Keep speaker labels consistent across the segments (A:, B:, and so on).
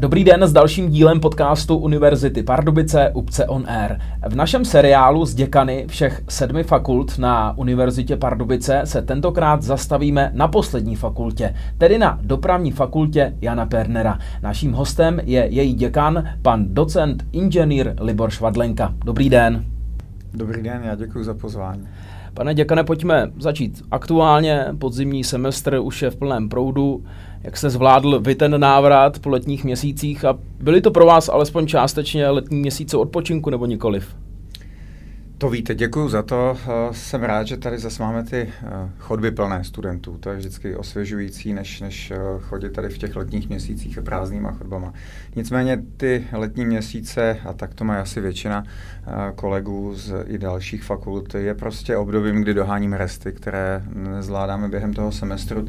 A: Dobrý den s dalším dílem podcastu Univerzity Pardubice Upce on Air. V našem seriálu z děkany všech sedmi fakult na Univerzitě Pardubice se tentokrát zastavíme na poslední fakultě, tedy na dopravní fakultě Jana Pernera. Naším hostem je její děkan, pan docent inženýr Libor Švadlenka. Dobrý den.
B: Dobrý den, já děkuji za pozvání.
A: Pane děkane, pojďme začít. Aktuálně podzimní semestr už je v plném proudu. Jak se zvládl vy ten návrat po letních měsících a byly to pro vás alespoň částečně letní měsíce odpočinku nebo nikoliv?
B: To víte, děkuji za to. Eh, jsem rád, že tady zase máme ty eh, chodby plné studentů. To je vždycky osvěžující, než, než eh, chodit tady v těch letních měsících a prázdnýma chodbama. Nicméně ty letní měsíce, a tak to má asi většina kolegů z i dalších fakult, je prostě obdobím, kdy doháníme resty, které nezvládáme během toho semestru.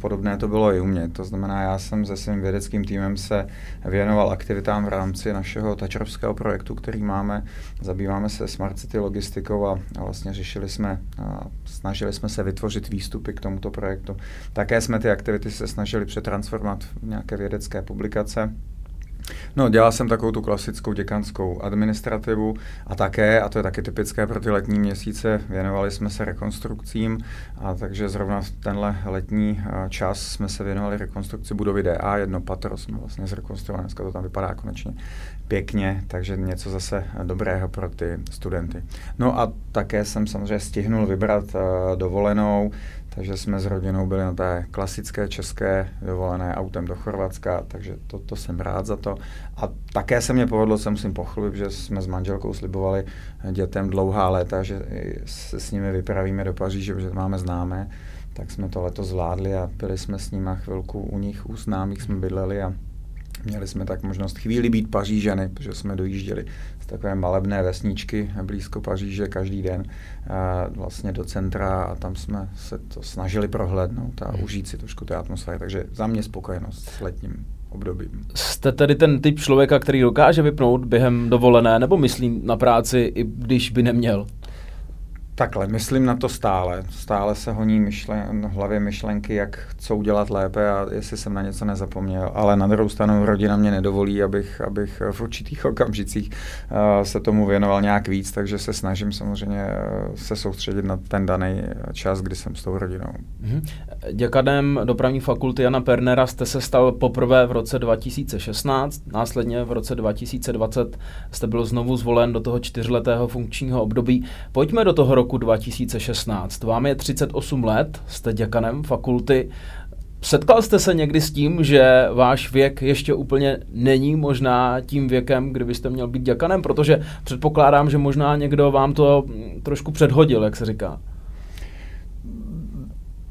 B: Podobné to bylo i u mě. To znamená, já jsem se svým vědeckým týmem se věnoval aktivitám v rámci našeho tačrovského projektu, který máme. Zabýváme se smart city logistikou a vlastně řešili jsme, a snažili jsme se vytvořit výstupy k tomuto projektu. Také jsme ty aktivity se snažili přetransformovat v nějaké vědecké publikace. No, dělal jsem takovou tu klasickou děkanskou administrativu a také, a to je taky typické pro ty letní měsíce, věnovali jsme se rekonstrukcím a takže zrovna v tenhle letní čas jsme se věnovali rekonstrukci budovy DA, jedno patro jsme vlastně zrekonstruovali, dneska to tam vypadá konečně pěkně, takže něco zase dobrého pro ty studenty. No a také jsem samozřejmě stihnul vybrat uh, dovolenou, takže jsme s rodinou byli na té klasické české dovolené autem do Chorvatska, takže to, to jsem rád za to. A také se mě povedlo, se musím pochlubit, že jsme s manželkou slibovali dětem dlouhá léta, že se s nimi vypravíme do Paříže, že máme známé, tak jsme to letos zvládli a byli jsme s nimi chvilku u nich, u známých jsme bydleli a Měli jsme tak možnost chvíli být Pařížany, protože jsme dojížděli z takové malebné vesničky blízko Paříže každý den vlastně do centra a tam jsme se to snažili prohlédnout a hmm. užít si trošku té atmosféry. Takže za mě spokojenost s letním obdobím.
A: Jste tedy ten typ člověka, který dokáže vypnout během dovolené, nebo myslí na práci, i když by neměl?
B: Takhle, myslím na to stále. Stále se honí myšlen, v hlavě myšlenky, jak co udělat lépe a jestli jsem na něco nezapomněl. Ale na druhou stranu rodina mě nedovolí, abych, abych v určitých okamžicích uh, se tomu věnoval nějak víc, takže se snažím samozřejmě uh, se soustředit na ten daný čas, kdy jsem s tou rodinou. Mm-hmm.
A: Děkanem dopravní fakulty Jana Pernera jste se stal poprvé v roce 2016, následně v roce 2020 jste byl znovu zvolen do toho čtyřletého funkčního období. Pojďme do toho roku 2016. Vám je 38 let, jste děkanem fakulty. Setkal jste se někdy s tím, že váš věk ještě úplně není možná tím věkem, kdy byste měl být děkanem, protože předpokládám, že možná někdo vám to trošku předhodil, jak se říká.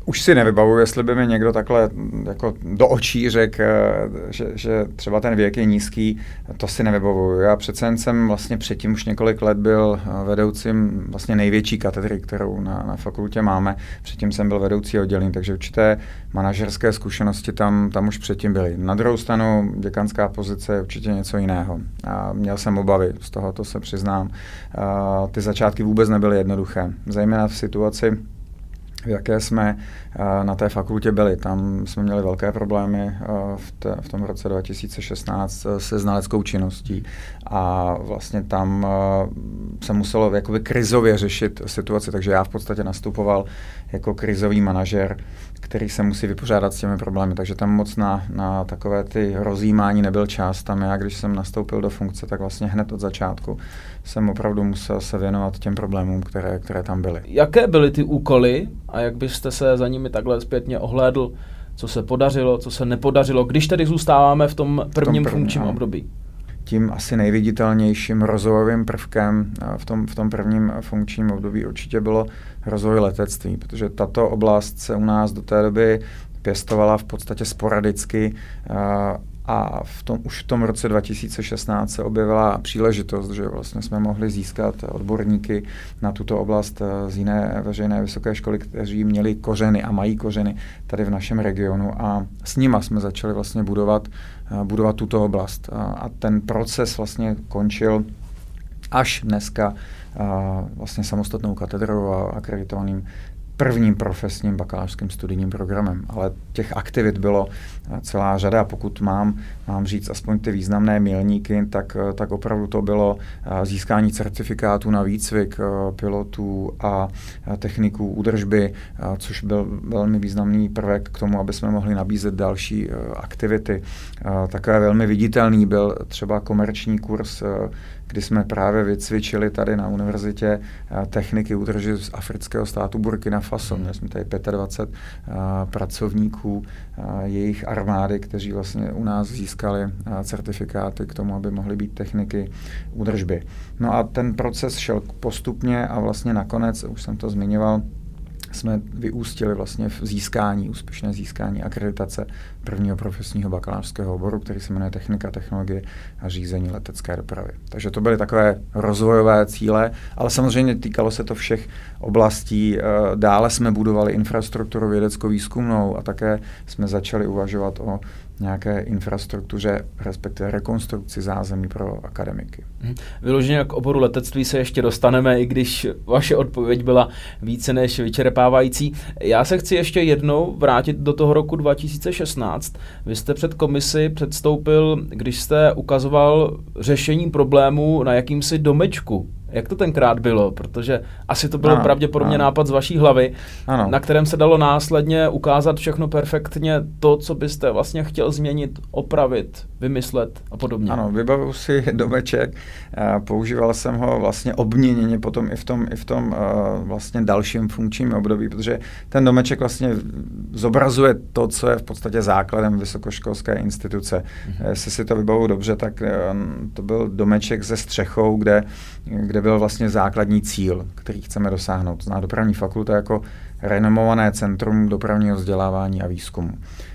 B: Už si nevybavuju, jestli by mi někdo takhle jako do očí řekl, eh, že, že třeba ten věk je nízký, to si nevybavuju. Já přece jen jsem vlastně předtím už několik let byl eh, vedoucím vlastně největší katedry, kterou na, na fakultě máme. Předtím jsem byl vedoucí oddělení, takže určité manažerské zkušenosti tam, tam už předtím byly. Na druhou stranu děkanská pozice je určitě něco jiného. A měl jsem obavy, z toho to se přiznám. A ty začátky vůbec nebyly jednoduché, zejména v situaci, v jaké jsme eh, na té fakultě byli. Tam jsme měli velké problémy eh, v, te, v tom roce 2016 eh, se znaleckou činností a vlastně tam se muselo jakoby krizově řešit situaci, takže já v podstatě nastupoval jako krizový manažer, který se musí vypořádat s těmi problémy, takže tam moc na, na takové ty rozjímání nebyl čas. Tam já, když jsem nastoupil do funkce, tak vlastně hned od začátku jsem opravdu musel se věnovat těm problémům, které, které tam byly.
A: Jaké byly ty úkoly a jak byste se za nimi takhle zpětně ohlédl, co se podařilo, co se nepodařilo, když tedy zůstáváme v tom prvním v tom první, funkčním období?
B: tím asi nejviditelnějším rozvojovým prvkem v tom, v tom prvním funkčním období určitě bylo rozvoj letectví, protože tato oblast se u nás do té doby pěstovala v podstatě sporadicky a v tom, už v tom roce 2016 se objevila příležitost, že vlastně jsme mohli získat odborníky na tuto oblast eh, z jiné veřejné vysoké školy, kteří měli kořeny a mají kořeny tady v našem regionu a s nima jsme začali vlastně budovat, eh, budovat tuto oblast. A, ten proces vlastně končil až dneska eh, vlastně samostatnou katedrou a akreditovaným prvním profesním bakalářským studijním programem. Ale těch aktivit bylo celá řada pokud mám, mám říct aspoň ty významné milníky, tak, tak opravdu to bylo získání certifikátů na výcvik pilotů a techniků údržby, což byl velmi významný prvek k tomu, aby jsme mohli nabízet další aktivity. Takové velmi viditelný byl třeba komerční kurz kdy jsme právě vycvičili tady na univerzitě eh, techniky údržby z afrického státu Burkina Faso. Měli jsme tady 25 eh, pracovníků eh, jejich armády, kteří vlastně u nás získali certifikáty k tomu, aby mohly být techniky údržby. No a ten proces šel postupně a vlastně nakonec, už jsem to zmiňoval, jsme vyústili vlastně v získání, úspěšné získání akreditace prvního profesního bakalářského oboru, který se jmenuje Technika, technologie a řízení letecké dopravy. Takže to byly takové rozvojové cíle, ale samozřejmě týkalo se to všech oblastí. Eh, dále jsme budovali infrastrukturu vědecko-výzkumnou a také jsme začali uvažovat o nějaké infrastruktuře, respektive rekonstrukci zázemí pro akademiky.
A: Mhm. Vyloženě k oboru letectví se ještě dostaneme, i když vaše odpověď byla více než vyčerpávající. Já se chci ještě jednou vrátit do toho roku 2016. Vy jste před komisi předstoupil, když jste ukazoval řešení problému na jakýmsi domečku jak to tenkrát bylo? Protože asi to ano, pravděpodobně ano. nápad z vaší hlavy, ano. na kterém se dalo následně ukázat všechno perfektně to, co byste vlastně chtěl změnit, opravit, vymyslet a podobně.
B: Ano, vybavuji si domeček, používal jsem ho vlastně obměněně potom i v tom, i v tom vlastně dalším funkčním období, protože ten domeček vlastně zobrazuje to, co je v podstatě základem vysokoškolské instituce. Mhm. Jestli si to vybavu dobře, tak to byl domeček se střechou, kde, kde byl vlastně základní cíl, který chceme dosáhnout. Zná dopravní fakulta jako renomované centrum dopravního vzdělávání a výzkumu,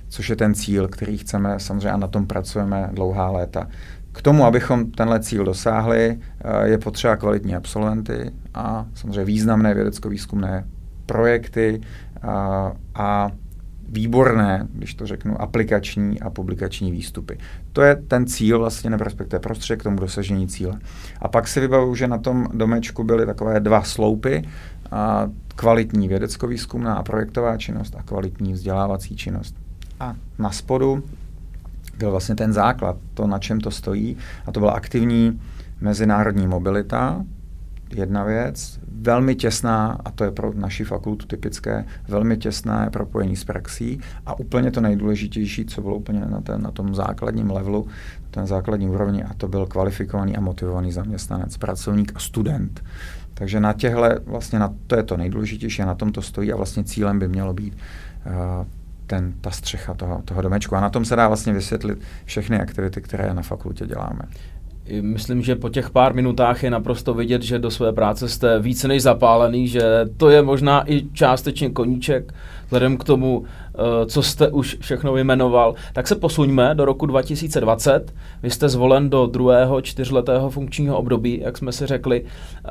B: což je ten cíl, který chceme samozřejmě a na tom pracujeme dlouhá léta. K tomu, abychom tenhle cíl dosáhli, eh, je potřeba kvalitní absolventy a samozřejmě významné vědecko-výzkumné projekty a, a výborné, když to řeknu, aplikační a publikační výstupy. To je ten cíl vlastně, nebo respektive prostředek k tomu dosažení cíle. A pak si vybavuju, že na tom domečku byly takové dva sloupy, a kvalitní vědecko-výzkumná a projektová činnost a kvalitní vzdělávací činnost. A na spodu byl vlastně ten základ, to, na čem to stojí, a to byla aktivní mezinárodní mobilita, jedna věc, velmi těsná, a to je pro naši fakultu typické, velmi těsné propojení s praxí a úplně to nejdůležitější, co bylo úplně na, ten, na tom základním levelu, ten základní úrovni, a to byl kvalifikovaný a motivovaný zaměstnanec, pracovník a student. Takže na těhle, vlastně na, to je to nejdůležitější a na tom to stojí a vlastně cílem by mělo být uh, ten, ta střecha toho, toho domečku. A na tom se dá vlastně vysvětlit všechny aktivity, které na fakultě děláme.
A: Myslím, že po těch pár minutách je naprosto vidět, že do své práce jste více než zapálený, že to je možná i částečně koníček, vzhledem k tomu, eh, co jste už všechno vyjmenoval. Tak se posuňme do roku 2020. Vy jste zvolen do druhého čtyřletého funkčního období, jak jsme si řekli. Eh,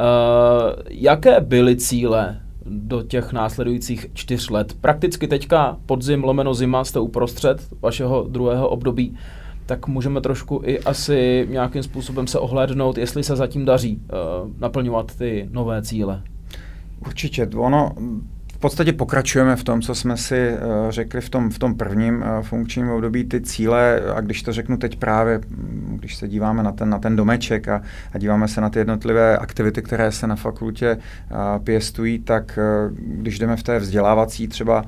A: jaké byly cíle do těch následujících čtyř let? Prakticky teďka podzim lomeno zima jste uprostřed vašeho druhého období tak můžeme trošku i asi nějakým způsobem se ohlédnout, jestli se zatím daří uh, naplňovat ty nové cíle.
B: Určitě. Ono v podstatě pokračujeme v tom, co jsme si uh, řekli v tom, v tom prvním uh, funkčním období, ty cíle, a když to řeknu teď právě, mm, když se díváme na ten, na ten domeček a, a díváme se na ty jednotlivé aktivity, které se na fakultě uh, pěstují, tak když jdeme v té vzdělávací třeba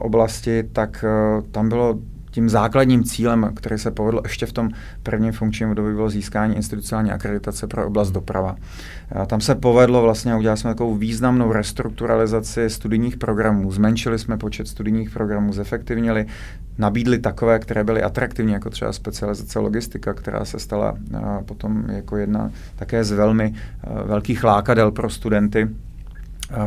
B: oblasti, tak tam bylo tím základním cílem, který se povedl ještě v tom prvním funkčním období, bylo získání institucionální akreditace pro oblast doprava. A tam se povedlo vlastně, udělali jsme takovou významnou restrukturalizaci studijních programů, zmenšili jsme počet studijních programů, zefektivnili, nabídli takové, které byly atraktivní, jako třeba specializace logistika, která se stala potom jako jedna také z velmi velkých lákadel pro studenty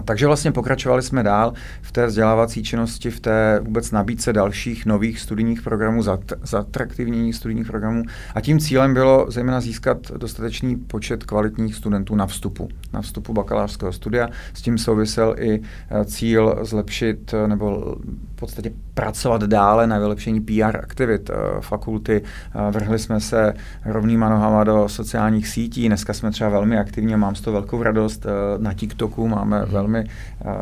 B: takže vlastně pokračovali jsme dál v té vzdělávací činnosti, v té vůbec nabídce dalších nových studijních programů, zatraktivnění studijních programů. A tím cílem bylo zejména získat dostatečný počet kvalitních studentů na vstupu, na vstupu bakalářského studia. S tím souvisel i e, cíl zlepšit e, nebo podstatě pracovat dále na vylepšení PR aktivit fakulty. Vrhli jsme se rovnýma nohama do sociálních sítí. Dneska jsme třeba velmi aktivní, mám z toho velkou radost. Na TikToku máme hmm. velmi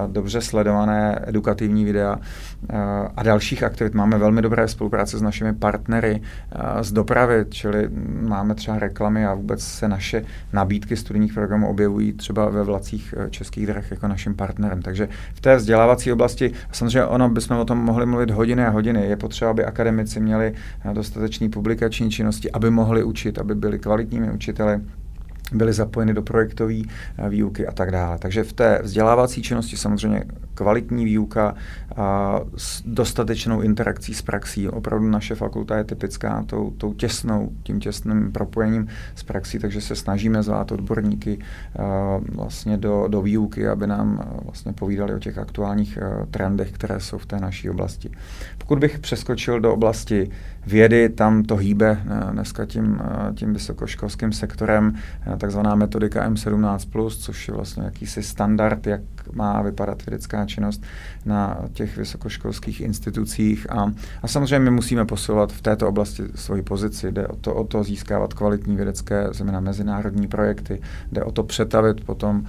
B: dobře sledované edukativní videa a dalších aktivit. Máme velmi dobré spolupráce s našimi partnery z dopravy, čili máme třeba reklamy a vůbec se naše nabídky studijních programů objevují třeba ve vlacích e, českých drah jako naším partnerem. Takže v té vzdělávací oblasti, samozřejmě ono bychom o tom mohli mluvit hodiny a hodiny, je potřeba, aby akademici měli dostatečné publikační činnosti, aby mohli učit, aby byli kvalitními učiteli, byly zapojeny do projektové eh, výuky a tak dále. Takže v té vzdělávací činnosti samozřejmě kvalitní výuka a s dostatečnou interakcí s praxí. Opravdu naše fakulta je typická tou, tou těsnou, tím těsným propojením s praxí, takže se snažíme zvát odborníky a, eh, vlastně do, do výuky, aby nám eh, vlastně povídali o těch aktuálních trendech, které jsou v té naší oblasti. Pokud bych přeskočil do oblasti vědy, tam to hýbe dneska tím, tím vysokoškolským sektorem takzvaná metodika M17+, což je vlastně jakýsi standard, jak má vypadat vědecká činnost na těch vysokoškolských institucích. A, a samozřejmě my musíme posilovat v této oblasti svoji pozici. Jde o to, o to získávat kvalitní vědecké, znamená mezinárodní projekty, jde o to přetavit potom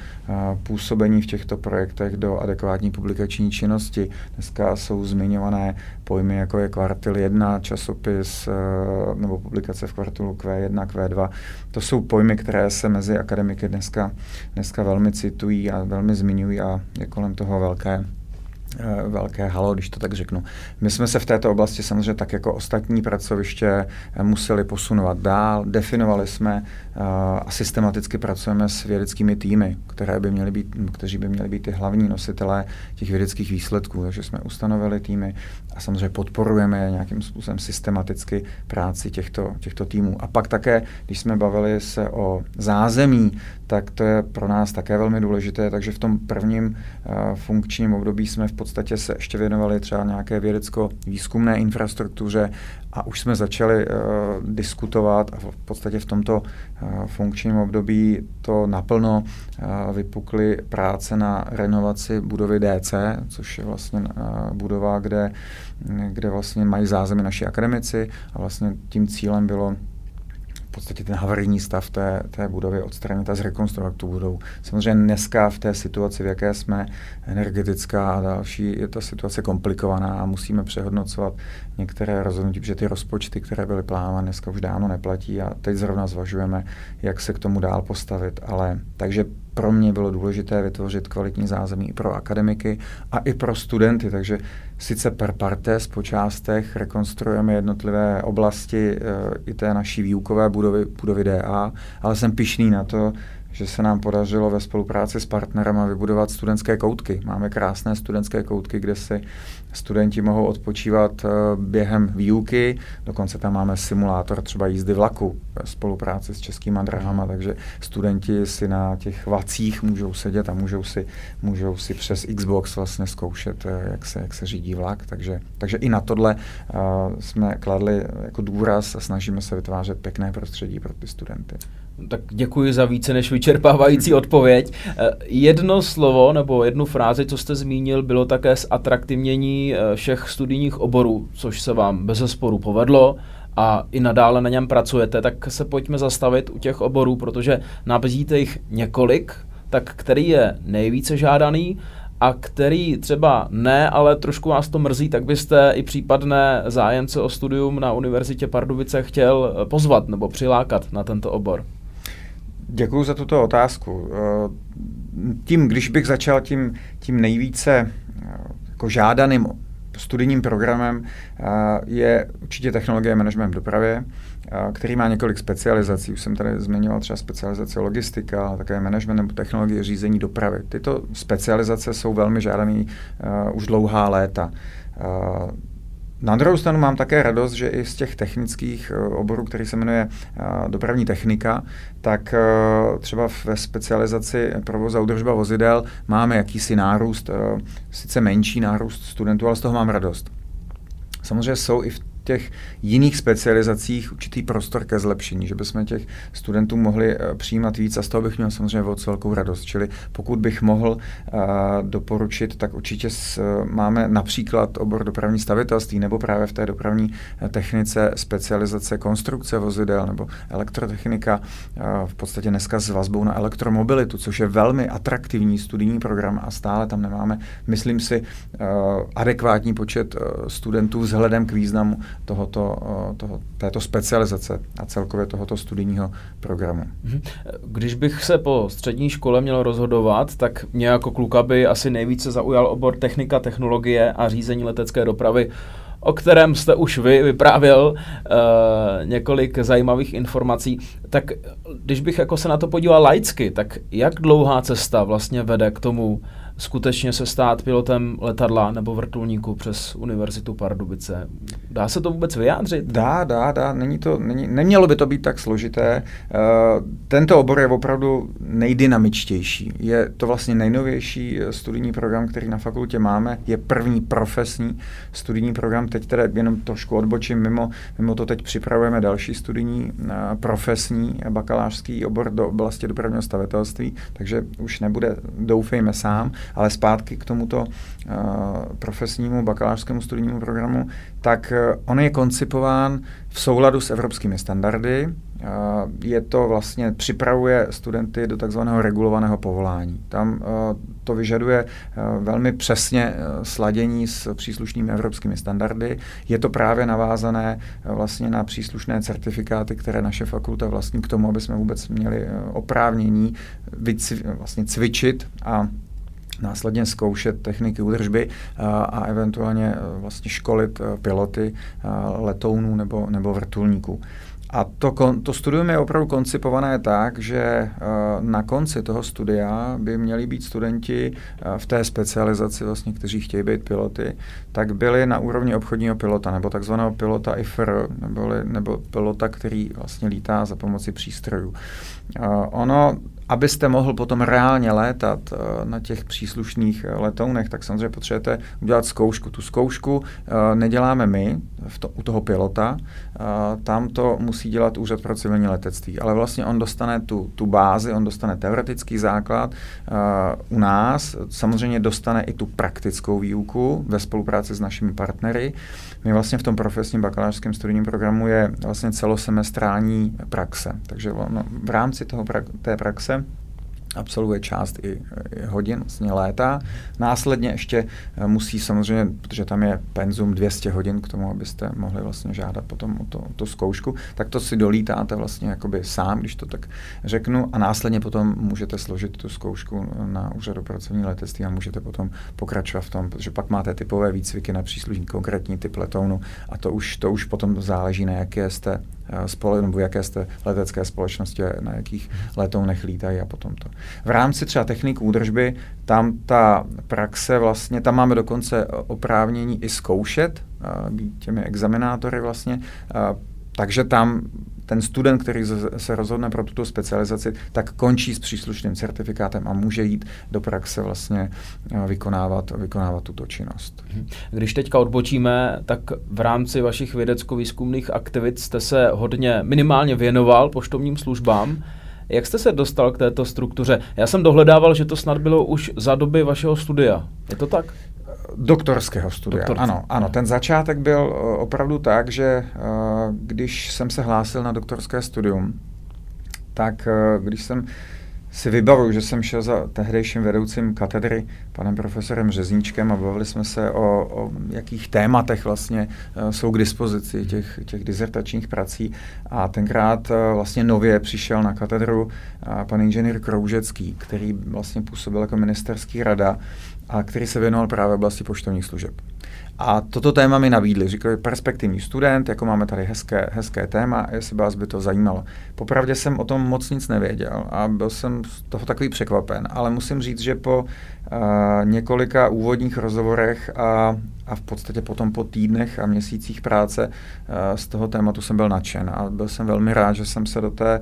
B: působení v těchto projektech do adekvátní publikační činnosti. Dneska jsou zmiňované pojmy, jako je kvartil 1, časopis nebo publikace v kvartilu Q1, Q2. To jsou pojmy, které se mezi akademiky dneska, dneska velmi citují a velmi zmiňují a je kolem toho velké velké halo, když to tak řeknu. My jsme se v této oblasti samozřejmě tak jako ostatní pracoviště eh, museli posunovat dál. Definovali jsme uh, a systematicky pracujeme s vědeckými týmy, které by měly být, kteří by měli být ty hlavní nositelé těch vědeckých výsledků. Takže jsme ustanovili týmy a samozřejmě podporujeme nějakým způsobem systematicky práci těchto, těchto týmů. A pak také, když jsme bavili se o zázemí, tak to je pro nás také velmi důležité. Takže v tom prvním funkčním období jsme v podstatě se ještě věnovali třeba nějaké vědecko-výzkumné infrastruktuře a už jsme začali uh, diskutovat a v podstatě v tomto uh, funkčním období to naplno uh, vypukly práce na renovaci budovy DC, což je vlastně uh, budova, kde, kde vlastně mají zázemí naši akademici a vlastně tím cílem bylo v podstatě ten havarijní stav té, té budovy odstranit a zrekonstruovat tu budovu. Samozřejmě dneska v té situaci, v jaké jsme, energetická a další, je ta situace komplikovaná a musíme přehodnocovat některé rozhodnutí, protože ty rozpočty, které byly plánovány, dneska už dávno neplatí a teď zrovna zvažujeme, jak se k tomu dál postavit. Ale takže pro mě bylo důležité vytvořit kvalitní zázemí i pro akademiky a i pro studenty, takže sice per partes po částech rekonstruujeme jednotlivé oblasti e, i té naší výukové budovy, budovy DA, ale jsem pišný na to, že se nám podařilo ve spolupráci s partnerem vybudovat studentské koutky. Máme krásné studentské koutky, kde si studenti mohou odpočívat eh, během výuky, dokonce tam máme simulátor třeba jízdy vlaku ve spolupráci s českýma drahama, takže studenti si na těch vacích můžou sedět a můžou si, můžou si přes Xbox vlastně zkoušet, eh, jak se, jak se řídí vlak, takže, takže i na tohle uh, jsme kladli jako důraz a snažíme se vytvářet pěkné prostředí pro ty studenty.
A: Tak děkuji za více než vyčerpávající odpověď. Eh, jedno slovo nebo jednu frázi, co jste zmínil, bylo také zatraktivnění eh, všech studijních oborů, což se vám bez zesporu povedlo a i nadále na něm pracujete, tak se pojďme zastavit u těch oborů, protože nabízíte jich několik, tak který je nejvíce žádaný a který třeba ne, ale trošku vás to mrzí, tak byste i případné zájemce o studium na Univerzitě Pardubice chtěl eh, pozvat nebo přilákat na tento obor.
B: Děkuji za tuto otázku. Eh, tím, když bych začal tím, tím nejvíce eh, jako žádaným studijním programem, eh, je určitě technologie management v dopravě, který má několik specializací. Už jsem tady zmiňoval třeba specializaci logistika, ale také management nebo technologie řízení dopravy. Tyto specializace jsou velmi žádané už dlouhá léta. Na druhou stranu mám také radost, že i z těch technických eh, oborů, který se jmenuje eh, dopravní technika, tak eh, třeba ve specializaci provoz a udržba vozidel máme jakýsi nárůst, sice menší nárůst studentů, ale z toho mám radost. Samozřejmě jsou i v těch jiných specializacích určitý prostor ke zlepšení, že bychom těch studentů mohli uh, přijímat víc a z toho bych měl samozřejmě moc velkou radost. Čili pokud bych mohl uh, doporučit, tak určitě s, uh, máme například obor dopravní stavitelství nebo právě v té dopravní technice specializace konstrukce vozidel nebo elektrotechnika, v podstatě dneska s vazbou na elektromobilitu, což je velmi atraktivní studijní program a stále tam nemáme, myslím si, adekvátní počet studentů vzhledem k významu tohoto, uh, toho, této specializace a celkově tohoto studijního programu. Mhm.
A: Když bych se po střední škole měl rozhodovat, tak mě jako kluka by asi nejvíce zaujal obor technika, technologie a řízení letecké dopravy o kterém jste už vy vyprávěl uh, několik zajímavých informací. Tak když bych jako se na to podíval laicky, tak jak dlouhá cesta vlastně vede k tomu skutečně se stát pilotem letadla nebo vrtulníku přes Univerzitu Pardubice. Dá se to vůbec vyjádřit?
B: Dá, dá, dá. Není to, není, nemělo by to být tak složité. Uh, tento obor je opravdu nejdynamičtější. Je to vlastně nejnovější eh, studijní program, který na fakultě máme. Je první profesní studijní program. Teď teda jenom trošku odbočím. Mimo, mimo to teď připravujeme další studijní uh, profesní bakalářský obor do oblasti dopravního stavitelství, takže už nebude, doufejme sám, ale zpátky k tomuto uh, profesnímu bakalářskému studijnímu programu, tak uh, on je koncipován v souladu s evropskými standardy. Uh, je to vlastně, připravuje studenty do takzvaného regulovaného povolání. Tam uh, to vyžaduje uh, velmi přesně uh, sladění s příslušnými evropskými standardy. Je to právě navázané uh, vlastně na příslušné certifikáty, které naše fakulta vlastní k tomu, aby jsme vůbec měli uh, oprávnění vlastně cvičit a následně zkoušet techniky údržby a, a eventuálně e, vlastně školit e, piloty letounů nebo, nebo vrtulníků. A to, to studium je opravdu koncipované tak, že na konci toho studia by měli být studenti v té specializaci, vlastně, kteří chtějí být piloty, tak byli na úrovni obchodního pilota, nebo takzvaného pilota IFR, nebo, nebo pilota, který vlastně lítá za pomoci přístrojů. Ono abyste mohl potom reálně létat uh, na těch příslušných uh, letounech, tak samozřejmě potřebujete udělat zkoušku. Tu zkoušku uh, neděláme my v to, u toho pilota, tam to musí dělat Úřad pro civilní letectví, ale vlastně on dostane tu, tu bázi, on dostane teoretický základ u nás, samozřejmě dostane i tu praktickou výuku ve spolupráci s našimi partnery. My vlastně v tom profesním bakalářském studijním programu je vlastně celosemestrální praxe, takže v rámci toho, té praxe absolvuje část i, hodin, vlastně léta. Následně ještě eh, musí samozřejmě, protože tam je penzum 200 hodin k tomu, abyste mohli vlastně žádat potom o to, o to zkoušku, tak to si dolítáte vlastně jakoby sám, když to tak řeknu, a následně potom můžete složit tu zkoušku na úřadu pracovní letectví a můžete potom pokračovat v tom, protože pak máte typové výcviky na příslušný konkrétní typ letounu a to už, to už potom záleží na jaké jste Eh, spole, nebo jaké jste letecké společnosti, na jakých letounech lítají a potom to. V rámci třeba technik údržby, tam ta praxe vlastně, tam máme dokonce oprávnění i zkoušet, být těmi examinátory vlastně, takže tam ten student, který se rozhodne pro tuto specializaci, tak končí s příslušným certifikátem a může jít do praxe vlastně vykonávat, vykonávat tuto činnost.
A: Mhm. Když teďka odbočíme, tak v rámci vašich vědecko-výzkumných aktivit jste se hodně minimálně věnoval poštovním službám. Jak jste se dostal k této struktuře? Já jsem dohledával, že to snad bylo už za doby vašeho studia. Je to tak?
B: Doktorského studia, Doktorce. ano. Ano, ten začátek byl eh, opravdu tak, že eh, když jsem se hlásil na doktorské studium, tak eh, když jsem si vybavuju, že jsem šel za tehdejším vedoucím katedry, panem profesorem Řezníčkem a bavili jsme se o, o jakých tématech vlastně uh, jsou k dispozici těch, těch dizertačních prací. A tenkrát uh, vlastně nově přišel na katedru uh, pan inženýr Kroužecký, který vlastně působil jako ministerský rada a který se věnoval právě oblasti poštovních služeb. A toto téma mi nabídli. Říkali, perspektivní student, jako máme tady hezké, hezké téma, jestli vás by to zajímalo. Popravdě jsem o tom moc nic nevěděl a byl jsem z toho takový překvapen, ale musím říct, že po uh, několika úvodních rozhovorech a, a v podstatě potom po týdnech a měsících práce uh, z toho tématu jsem byl nadšen a byl jsem velmi rád, že jsem se do té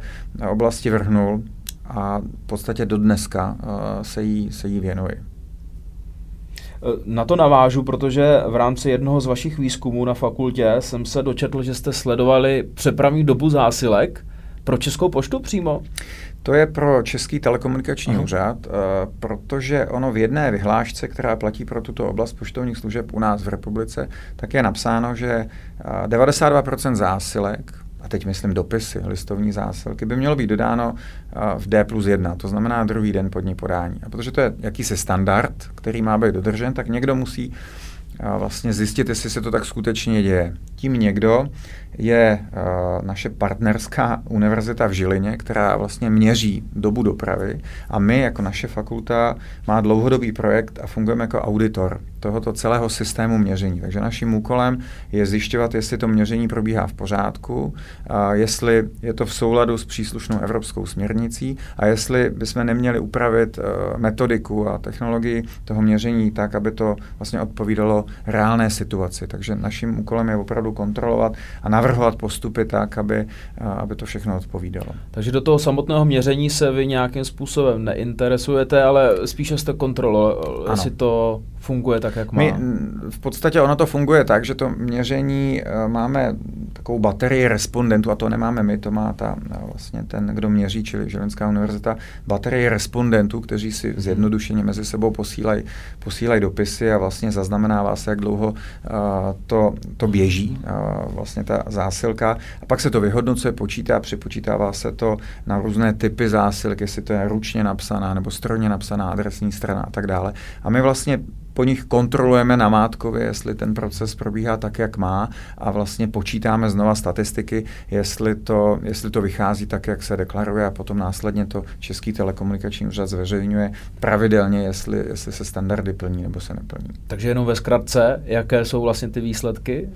B: oblasti vrhnul a v podstatě do dneska uh, se jí, se jí věnuji.
A: Na to navážu, protože v rámci jednoho z vašich výzkumů na fakultě jsem se dočetl, že jste sledovali přepravní dobu zásilek pro Českou poštu přímo.
B: To je pro Český telekomunikační Aha. úřad, uh, protože ono v jedné vyhlášce, která platí pro tuto oblast poštovních služeb u nás v republice, tak je napsáno, že uh, 92% zásilek, a teď myslím dopisy, listovní zásilky, by mělo být dodáno uh, v D plus 1, to znamená druhý den podní podání. A protože to je jakýsi standard, který má být dodržen, tak někdo musí vlastně zjistit, jestli se to tak skutečně děje. Tím někdo je uh, naše partnerská univerzita v Žilině, která vlastně měří dobu dopravy a my jako naše fakulta má dlouhodobý projekt a fungujeme jako auditor tohoto celého systému měření. Takže naším úkolem je zjišťovat, jestli to měření probíhá v pořádku, jestli je to v souladu s příslušnou evropskou směrnicí a jestli bychom neměli upravit uh, metodiku a technologii toho měření tak, aby to vlastně odpovídalo reálné situaci. Takže naším úkolem je opravdu kontrolovat a navrhovat postupy tak, aby, aby to všechno odpovídalo.
A: Takže do toho samotného měření se vy nějakým způsobem neinteresujete, ale spíše jste kontrolovali, jestli to funguje tak, jak má.
B: My, v podstatě ono to funguje tak, že to měření e, máme takovou baterii respondentů, a to nemáme my, to má ta, e, vlastně ten, kdo měří, čili Žilinská univerzita, baterii respondentů, kteří si zjednodušeně mezi sebou posílají posílaj dopisy a vlastně zaznamenává se, jak dlouho uh, to, to běží, uh, vlastně ta zásilka. A pak se to vyhodnocuje, počítá, připočítává se to na různé typy zásilky, jestli to je ručně napsaná nebo strojně napsaná adresní strana a tak dále. A my vlastně po nich kontrolujeme na Mátkově, jestli ten proces probíhá tak, jak má a vlastně počítáme znova statistiky, jestli to, jestli to vychází tak, jak se deklaruje a potom následně to Český telekomunikační úřad zveřejňuje pravidelně, jestli, jestli se standardy plní nebo se neplní.
A: Takže jenom ve zkratce, jaké jsou vlastně ty výsledky?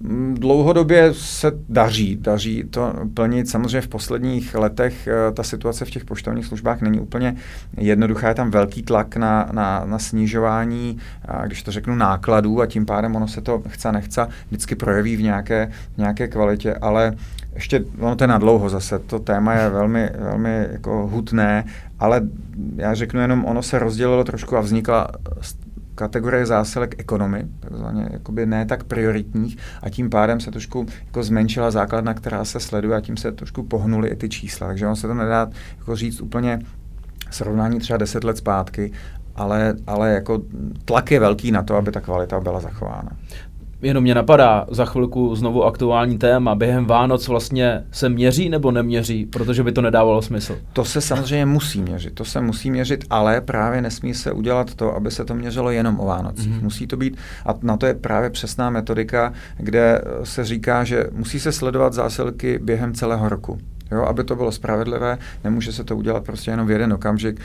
B: Mm, dlouhodobě se daří, daří to plnit. Samozřejmě v posledních letech eh, ta situace v těch poštovních službách není úplně jednoduchá, je tam velký tlak na, na, na snižování když to řeknu, nákladů a tím pádem ono se to chce nechce vždycky projeví v nějaké, v nějaké kvalitě, ale ještě, ono to je na dlouho zase, to téma je velmi, velmi jako hutné, ale já řeknu jenom, ono se rozdělilo trošku a vznikla kategorie zásilek ekonomy, takzvaně jakoby ne tak prioritních a tím pádem se trošku jako zmenšila základna, která se sleduje a tím se trošku pohnuli i ty čísla. Takže on se to nedá jako říct úplně srovnání třeba 10 let zpátky, ale, ale jako tlak je velký na to, aby ta kvalita byla zachována.
A: Jenom mě napadá za chvilku znovu aktuální téma. Během Vánoc vlastně se měří nebo neměří, protože by to nedávalo smysl?
B: To se samozřejmě musí měřit, to se musí měřit, ale právě nesmí se udělat to, aby se to měřilo jenom o Vánocích. Mm-hmm. Musí to být, a na to je právě přesná metodika, kde se říká, že musí se sledovat zásilky během celého roku. Jo, aby to bylo spravedlivé, nemůže se to udělat prostě jenom v jeden okamžik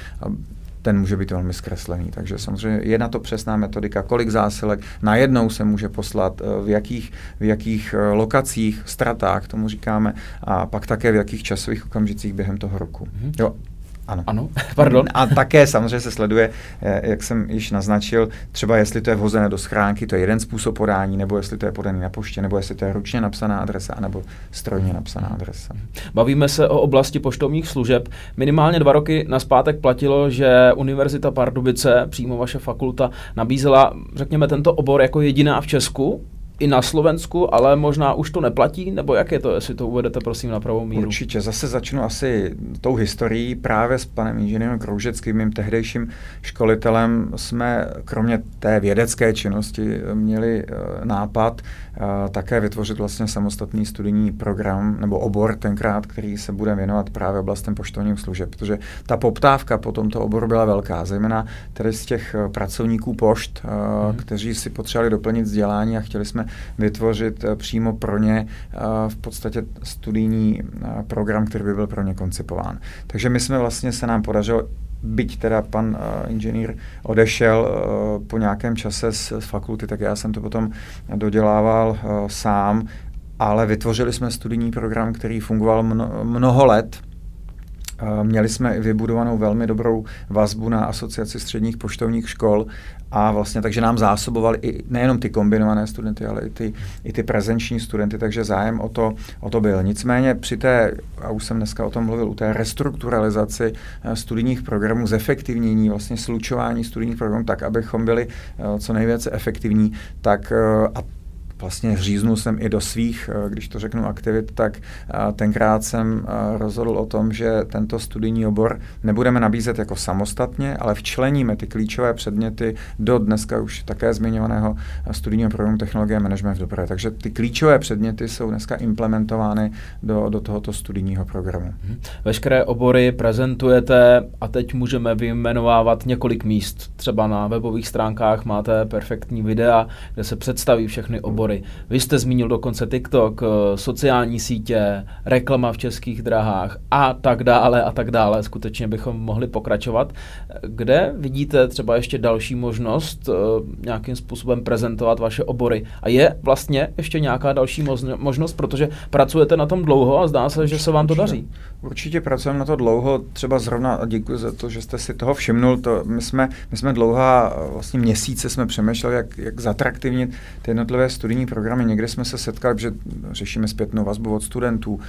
B: ten může být velmi zkreslený. Takže samozřejmě je na to přesná metodika, kolik zásilek najednou se může poslat, eh, v jakých, v jakých eh, lokacích, stratách, tomu říkáme, a pak také v jakých časových okamžicích během toho roku. Mm-hmm. Jo,
A: ano. Ano, pardon.
B: A také samozřejmě se sleduje, eh, jak jsem již naznačil, třeba jestli to je vhozené do schránky, to je jeden způsob podání, nebo jestli to je podaný na poště, nebo jestli to je ručně napsaná adresa, nebo strojně napsaná adresa.
A: Bavíme se o oblasti poštovních služeb. Minimálně dva roky na zpátek platilo, že Univerzita Pardubice, přímo vaše fakulta, nabízela, řekněme, tento obor jako jediná v Česku i na Slovensku, ale možná už to neplatí, nebo jak je to, jestli to uvedete prosím na pravou míru?
B: Určitě, zase začnu asi tou historií. Právě s panem inženýrem Kroužeckým, mým tehdejším školitelem, jsme kromě té vědecké činnosti měli uh, nápad uh, také vytvořit vlastně samostatný studijní program nebo obor tenkrát, který se bude věnovat právě oblastem poštovních služeb, protože ta poptávka po tomto oboru byla velká, zejména tedy z těch uh, pracovníků pošt, uh, hmm. kteří si potřebovali doplnit vzdělání a chtěli jsme vytvořit eh, přímo pro ně eh, v podstatě studijní eh, program, který by byl pro ně koncipován. Takže my jsme vlastně, se nám podařilo byť teda pan uh, inženýr odešel uh, po nějakém čase z, z fakulty, tak já jsem to potom dodělával uh, sám, ale vytvořili jsme studijní program, který fungoval mno, mnoho let Měli jsme vybudovanou velmi dobrou vazbu na asociaci středních poštovních škol a vlastně takže nám zásobovali i nejenom ty kombinované studenty, ale i ty, i ty prezenční studenty, takže zájem o to, o to byl. Nicméně při té, a už jsem dneska o tom mluvil, u té restrukturalizaci eh, studijních programů, zefektivnění, vlastně slučování studijních programů tak, abychom byli eh, co nejvíce efektivní, tak eh, a vlastně říznul jsem i do svých, eh, když to řeknu, aktivit, tak eh, tenkrát jsem eh, rozhodl o tom, že tento studijní obor nebudeme nabízet jako samostatně, ale včleníme ty klíčové předměty do dneska už také zmiňovaného studijního programu Technologie a Management v dopravě. Takže ty klíčové předměty jsou dneska implementovány do, do tohoto studijního programu. Mhm.
A: Veškeré obory prezentujete a teď můžeme vyjmenovávat několik míst. Třeba na webových stránkách máte perfektní videa, kde se představí všechny obory obory. Vy jste zmínil dokonce TikTok, eh, sociální sítě, reklama v českých drahách a tak dále a tak dále. Skutečně bychom mohli pokračovat. Kde vidíte třeba ještě další možnost eh, nějakým způsobem prezentovat vaše obory? A je vlastně ještě nějaká další možnost, protože pracujete na tom dlouho a zdá se, že se vám to daří.
B: Určitě pracujeme na to dlouho, třeba zrovna a děkuji za to, že jste si toho všimnul. To, my, jsme, my jsme dlouhá vlastně měsíce jsme přemýšleli, jak, jak zatraktivnit ty jednotlivé studijní studijní programy. Někde jsme se setkali, že řešíme zpětnou vazbu od studentů, uh,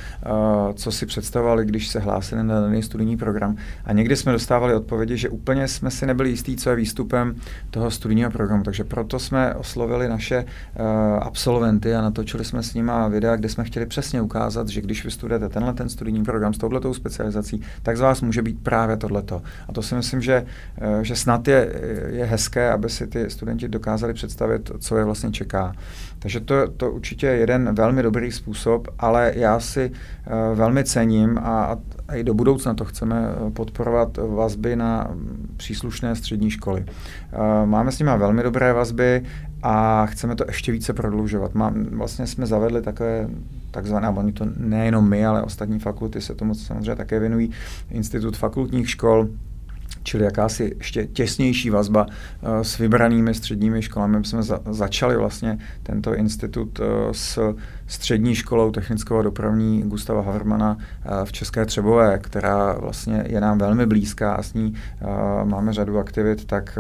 B: co si představovali, když se hlásili na daný studijní program. A někdy jsme dostávali odpovědi, že úplně jsme si nebyli jistí, co je výstupem toho studijního programu. Takže proto jsme oslovili naše uh, absolventy a natočili jsme s nimi videa, kde jsme chtěli přesně ukázat, že když vystudujete tenhle ten studijní program s touhletou specializací, tak z vás může být právě tohleto. A to si myslím, že, uh, že snad je, je hezké, aby si ty studenti dokázali představit, co je vlastně čeká. Takže to, to určitě je jeden velmi dobrý způsob, ale já si uh, velmi cením a, a i do budoucna to chceme eh, podporovat vazby na příslušné střední školy. Uh, máme s nimi velmi dobré vazby a chceme to ještě více prodlužovat. Má, vlastně jsme zavedli takové takzvané, oni to nejenom my, ale ostatní fakulty se tomu samozřejmě také věnují, Institut fakultních škol, čili jakási ještě těsnější vazba uh, s vybranými středními školami. My jsme za, začali vlastně tento institut uh, s střední školou technickou a dopravní Gustava Havermana uh, v České Třebové, která vlastně je nám velmi blízká a s ní máme řadu aktivit, tak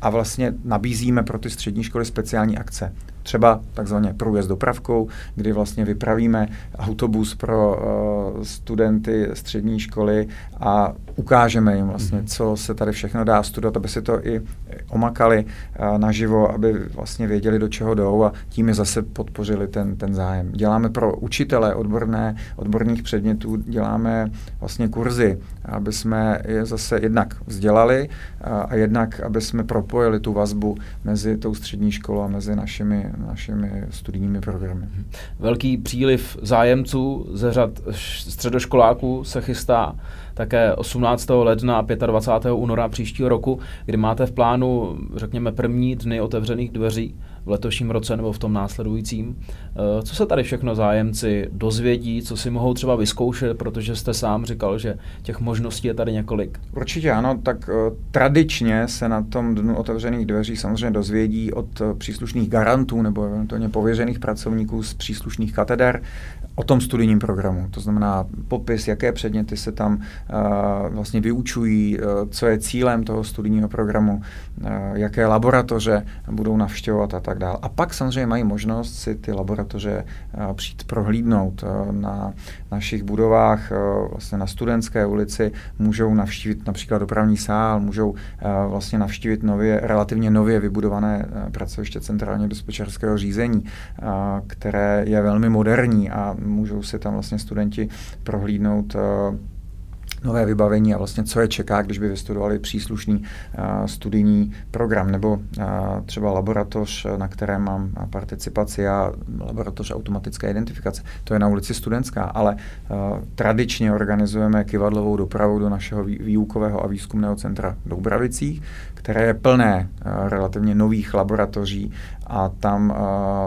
B: a vlastně nabízíme pro ty střední školy speciální akce třeba takzvaně průjezd dopravkou, kdy vlastně vypravíme autobus pro uh, studenty střední školy a ukážeme jim vlastně, mhm. co se tady všechno dá studovat, aby si to i omakali uh, naživo, aby vlastně věděli, do čeho jdou a tím je zase podpořili ten, ten zájem. Děláme pro učitele odborné, odborných předmětů, děláme vlastně kurzy, aby jsme je zase jednak vzdělali uh, a jednak, aby jsme propojili tu vazbu mezi tou střední školou a mezi našimi našimi studijními programy.
A: Velký příliv zájemců ze řad středoškoláků se chystá také 18. ledna a 25. února příštího roku, kdy máte v plánu, řekněme, první dny otevřených dveří v letošním roce nebo v tom následujícím. Eh, co se tady všechno zájemci dozvědí, co si mohou třeba vyzkoušet, protože jste sám říkal, že těch možností je tady několik.
B: Určitě ano, tak uh, tradičně se na tom dnu otevřených dveří samozřejmě dozvědí od uh, příslušných garantů nebo eventuálně pověřených pracovníků z příslušných kateder o tom studijním programu. To znamená popis, jaké předměty se tam uh, vlastně vyučují, uh, co je cílem toho studijního programu, uh, jaké laboratoře budou navštěvovat a tak dále. A pak samozřejmě mají možnost si ty laboratoře uh, přijít prohlídnout uh, na našich budovách, uh, vlastně na Studentské ulici, můžou navštívit například dopravní sál, můžou vlastně navštívit nově, relativně nově vybudované pracoviště centrálně dispečerského řízení, které je velmi moderní a můžou si tam vlastně studenti prohlídnout nové vybavení a vlastně co je čeká, když by vystudovali příslušný uh, studijní program nebo uh, třeba laboratoř, na které mám participaci a laboratoř automatické identifikace. To je na ulici Studentská, ale uh, tradičně organizujeme kivadlovou dopravu do našeho výukového a výzkumného centra Doubravicích, které je plné uh, relativně nových laboratoří a tam uh,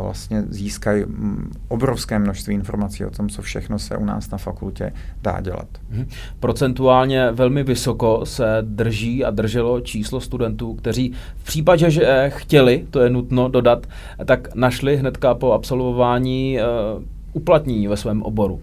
B: vlastně získají mm, obrovské množství informací o tom, co všechno se u nás na fakultě dá dělat. Hmm.
A: Procentuálně velmi vysoko se drží a drželo číslo studentů, kteří v případě, že chtěli, to je nutno dodat, tak našli hnedka po absolvování uplatnění ve svém oboru.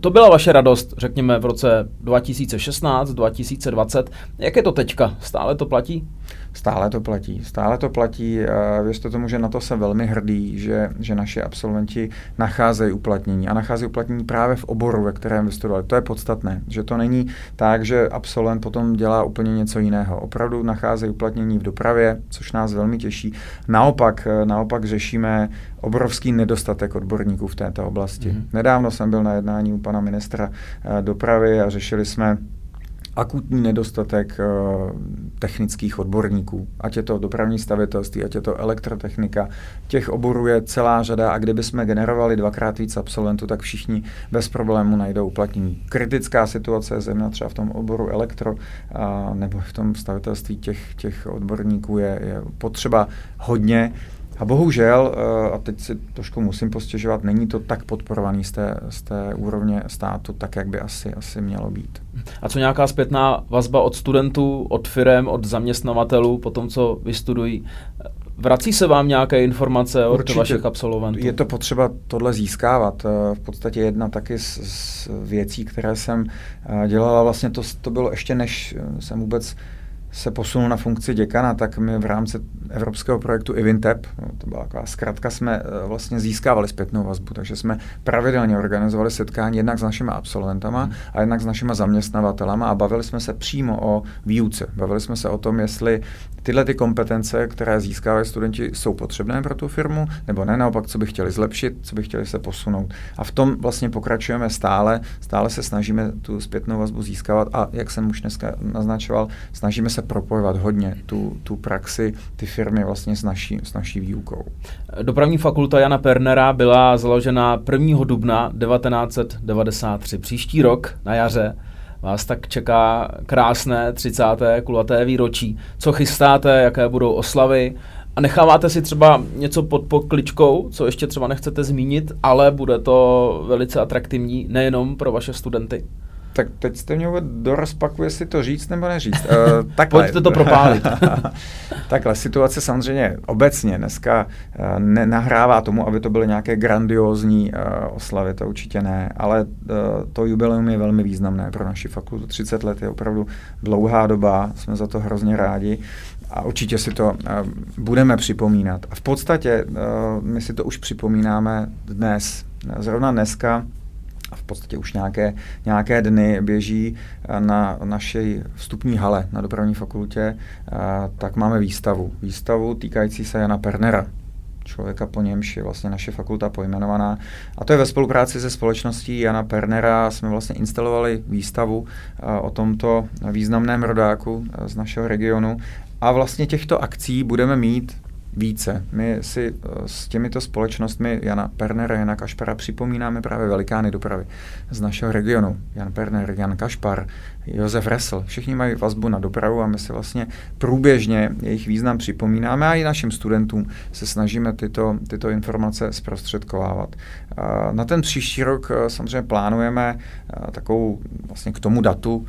A: To byla vaše radost, řekněme, v roce 2016, 2020. Jak je to teďka? Stále to platí?
B: Stále to platí. Stále to platí. Věřte tomu, že na to jsem velmi hrdý, že, že naši absolventi nacházejí uplatnění. A nacházejí uplatnění právě v oboru, ve kterém vystudovali. To je podstatné. Že to není tak, že absolvent potom dělá úplně něco jiného. Opravdu nacházejí uplatnění v dopravě, což nás velmi těší. Naopak, naopak řešíme obrovský nedostatek odborníků v této oblasti. Mm-hmm. Nedávno jsem byl na jednání u pana ministra eh, dopravy a řešili jsme akutní nedostatek uh, technických odborníků, ať je to dopravní stavitelství, ať je to elektrotechnika. Těch oborů je celá řada a kdyby jsme generovali dvakrát víc absolventů, tak všichni bez problému najdou uplatnění. Kritická situace je zejména třeba v tom oboru elektro uh, nebo v tom stavitelství těch, těch odborníků je, je potřeba hodně. A bohužel, eh, a teď si trošku musím postěžovat, není to tak podporovaný z té, z té úrovně státu, tak jak by asi, asi mělo být.
A: A co nějaká zpětná vazba od studentů, od firm, od zaměstnavatelů po tom, co vystudují? Vrací se vám nějaké informace od Určitě. vašich absolventů?
B: Je to potřeba tohle získávat. Eh, v podstatě jedna taky z, z věcí, které jsem eh, dělala, vlastně to, to bylo ještě než jsem vůbec se posunul na funkci děkana, tak my v rámci evropského projektu Evintep, no, to byla taková zkrátka, jsme eh, vlastně získávali zpětnou vazbu, takže jsme pravidelně organizovali setkání jednak s našimi absolventama hmm. a jednak s našimi zaměstnavatelama a bavili jsme se přímo o výuce. Bavili jsme se o tom, jestli tyhle ty kompetence, které získávají studenti, jsou potřebné pro tu firmu, nebo ne, naopak, co by chtěli zlepšit, co by chtěli se posunout. A v tom vlastně pokračujeme stále, stále se snažíme tu zpětnou vazbu získávat a jak jsem už dneska naznačoval, snažíme se propojovat hodně tu, tu praxi, ty firmy vlastně s naší, s naší výukou.
A: Dopravní fakulta Jana Pernera byla založena 1. dubna 1993. Příští rok na jaře vás tak čeká krásné 30. kulaté výročí. Co chystáte, jaké budou oslavy? A necháváte si třeba něco pod pokličkou, co ještě třeba nechcete zmínit, ale bude to velice atraktivní nejenom pro vaše studenty?
B: Tak teď jste mě do rozpaku, jestli to říct nebo neříct.
A: Uh, takhle. Pojďte to propálit.
B: takhle, situace samozřejmě obecně dneska uh, nenahrává tomu, aby to byly nějaké grandiózní uh, oslavy, to určitě ne, ale uh, to jubileum je velmi významné pro naši fakultu. 30 let je opravdu dlouhá doba, jsme za to hrozně rádi a určitě si to uh, budeme připomínat. A v podstatě uh, my si to už připomínáme dnes. Zrovna dneska podstatě už nějaké, nějaké dny běží na naší vstupní hale na dopravní fakultě, tak máme výstavu. Výstavu týkající se Jana Pernera, člověka po němž je vlastně naše fakulta pojmenovaná. A to je ve spolupráci se společností Jana Pernera. Jsme vlastně instalovali výstavu o tomto významném rodáku z našeho regionu. A vlastně těchto akcí budeme mít více. My si eh, s těmito společnostmi Jana Pernera, Jana Kašpara připomínáme právě velikány dopravy z našeho regionu. Jan Perner, Jan Kašpar, Josef Ressel. Všichni mají vazbu na dopravu a my si vlastně průběžně jejich význam připomínáme a i našim studentům se snažíme tyto, tyto informace zprostředkovávat. Na ten příští rok eh, samozřejmě plánujeme eh, takovou vlastně k tomu datu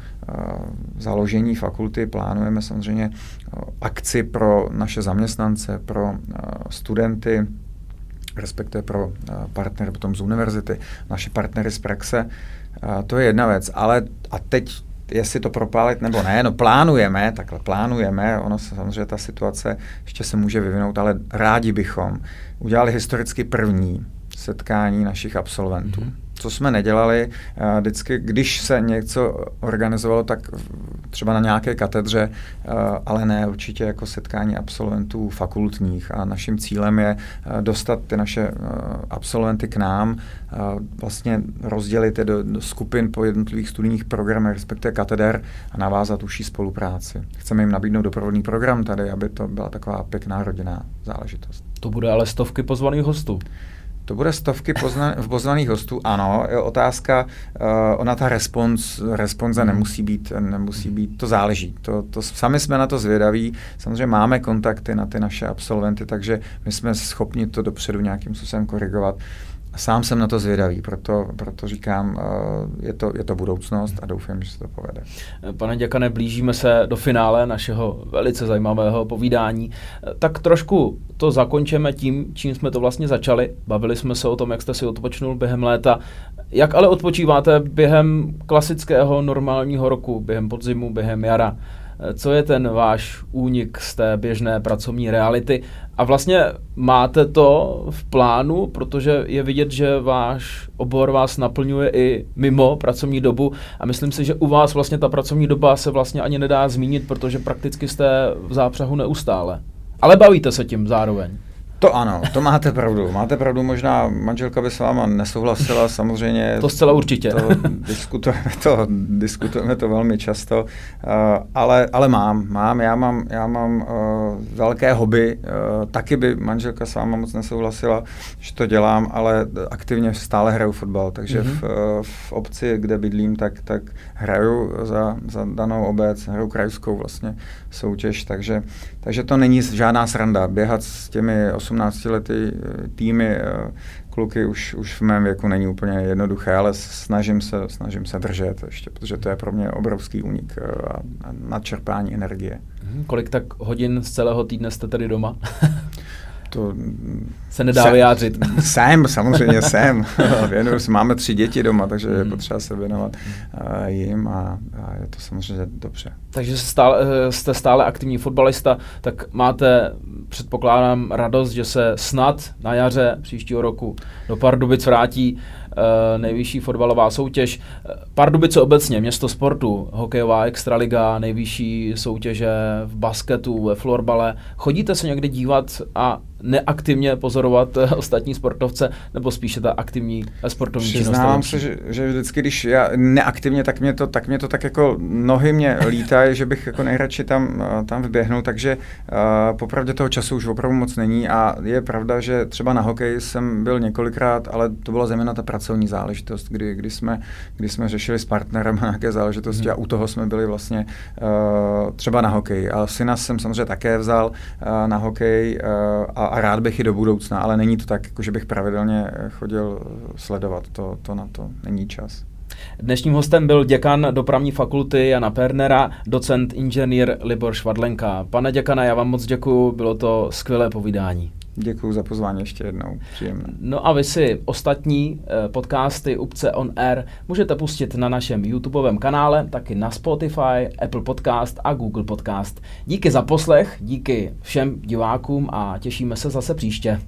B: založení fakulty plánujeme samozřejmě akci pro naše zaměstnance, pro studenty, respektive pro partnery potom z univerzity, naše partnery z praxe. To je jedna věc, ale a teď jestli to propálit nebo ne, no plánujeme, takhle plánujeme, ono samozřejmě ta situace ještě se může vyvinout, ale rádi bychom udělali historicky první setkání našich absolventů. Mm-hmm co jsme nedělali, eh, vždycky, když se něco organizovalo, tak třeba na nějaké katedře, eh, ale ne určitě jako setkání absolventů fakultních. A naším cílem je eh, dostat ty naše absolventy k nám, vlastně rozdělit je do, do skupin po jednotlivých studijních programech, respektive kateder a navázat užší spolupráci. Chceme jim nabídnout doprovodný program tady, aby to byla taková pěkná rodinná záležitost.
A: To bude ale stovky pozvaných hostů.
B: To bude stovky pozna, pozvaných hostů, ano. Je otázka, uh, ona ta respons, responze hmm. nemusí být, nemusí být, to záleží. To, to, sami jsme na to zvědaví. Samozřejmě máme kontakty na ty naše absolventy, takže my jsme schopni to dopředu nějakým způsobem korigovat. Sám jsem na to zvědavý, proto, proto říkám, uh, je to, je to budoucnost a doufám, že se to povede.
A: Pane děkane, blížíme se do finále našeho velice zajímavého povídání. Tak trošku to zakončíme tím, čím jsme to vlastně začali. Bavili jsme se o tom, jak jste si odpočnul během léta. Jak ale odpočíváte během klasického normálního roku, během podzimu, během jara? Co je ten váš únik z té běžné pracovní reality? A vlastně máte to v plánu, protože je vidět, že váš obor vás naplňuje i mimo pracovní dobu a myslím si, že u vás vlastně ta pracovní doba se vlastně ani nedá zmínit, protože prakticky jste v zápřahu neustále. Ale bavíte se tím zároveň.
B: To ano, to máte pravdu. Máte pravdu, možná manželka by s váma nesouhlasila, samozřejmě.
A: To zcela určitě.
B: To, diskutujeme, to, diskutujeme to velmi často, uh, ale, ale mám, mám, já mám, já mám uh, velké hobby, uh, taky by manželka s váma moc nesouhlasila, že to dělám, ale aktivně stále hraju fotbal, takže mm-hmm. v, v obci, kde bydlím, tak, tak hraju za, za danou obec, hraju krajskou vlastně soutěž, takže, takže to není žádná sranda, běhat s těmi 18 lety eh, týmy eh, kluky už, už v mém věku není úplně jednoduché, ale snažím se, snažím se držet ještě, protože to je pro mě obrovský únik eh, a, a nadčerpání energie.
A: Hmm, kolik tak hodin z celého týdne jste tady doma?
B: to
A: se nedá jsem, vyjádřit.
B: Jsem, samozřejmě jsem. Věnuju se, máme tři děti doma, takže je hmm. potřeba se věnovat uh, jim a, a je to samozřejmě dobře.
A: Takže stále, eh, jste stále aktivní fotbalista, tak máte, předpokládám, radost, že se snad na jaře příštího roku do Pardubic vrátí uh, nejvyšší fotbalová soutěž. Pardubice obecně, město sportu, hokejová extraliga, nejvyšší soutěže v basketu, ve florbale. Chodíte se někdy dívat a neaktivně pozorovat eh, ostatní sportovce, nebo spíše ta aktivní eh, sportovní činnost?
B: Přiznávám se, že, že vždycky, když já neaktivně, tak mě to tak, mě to tak jako nohy mě lítají, že bych jako nejradši tam, eh, tam vběhnul, takže uh, popravdě toho času už opravdu moc není a je pravda, že třeba na hokej jsem byl několikrát, ale to byla zejména ta pracovní záležitost, kdy, kdy, jsme, kdy jsme řešili s partnerem nějaké záležitosti hmm. a u toho jsme byli vlastně uh, třeba na hokej. A syna jsem samozřejmě také vzal uh, na hokej uh, a a rád bych i do budoucna, ale není to tak, jako že bych pravidelně eh, chodil eh, sledovat, to, to na to není čas.
A: Dnešním hostem byl děkan dopravní fakulty Jana Pernera, docent inženýr Libor Švadlenka. Pane děkana, já vám moc děkuji, bylo to skvělé povídání.
B: Děkuji za pozvání ještě jednou. Příjemné.
A: No a vy si ostatní eh, podcasty Upce on Air můžete pustit na našem YouTubeovém kanále, taky na Spotify, Apple Podcast a Google Podcast. Díky za poslech, díky všem divákům a těšíme se zase příště.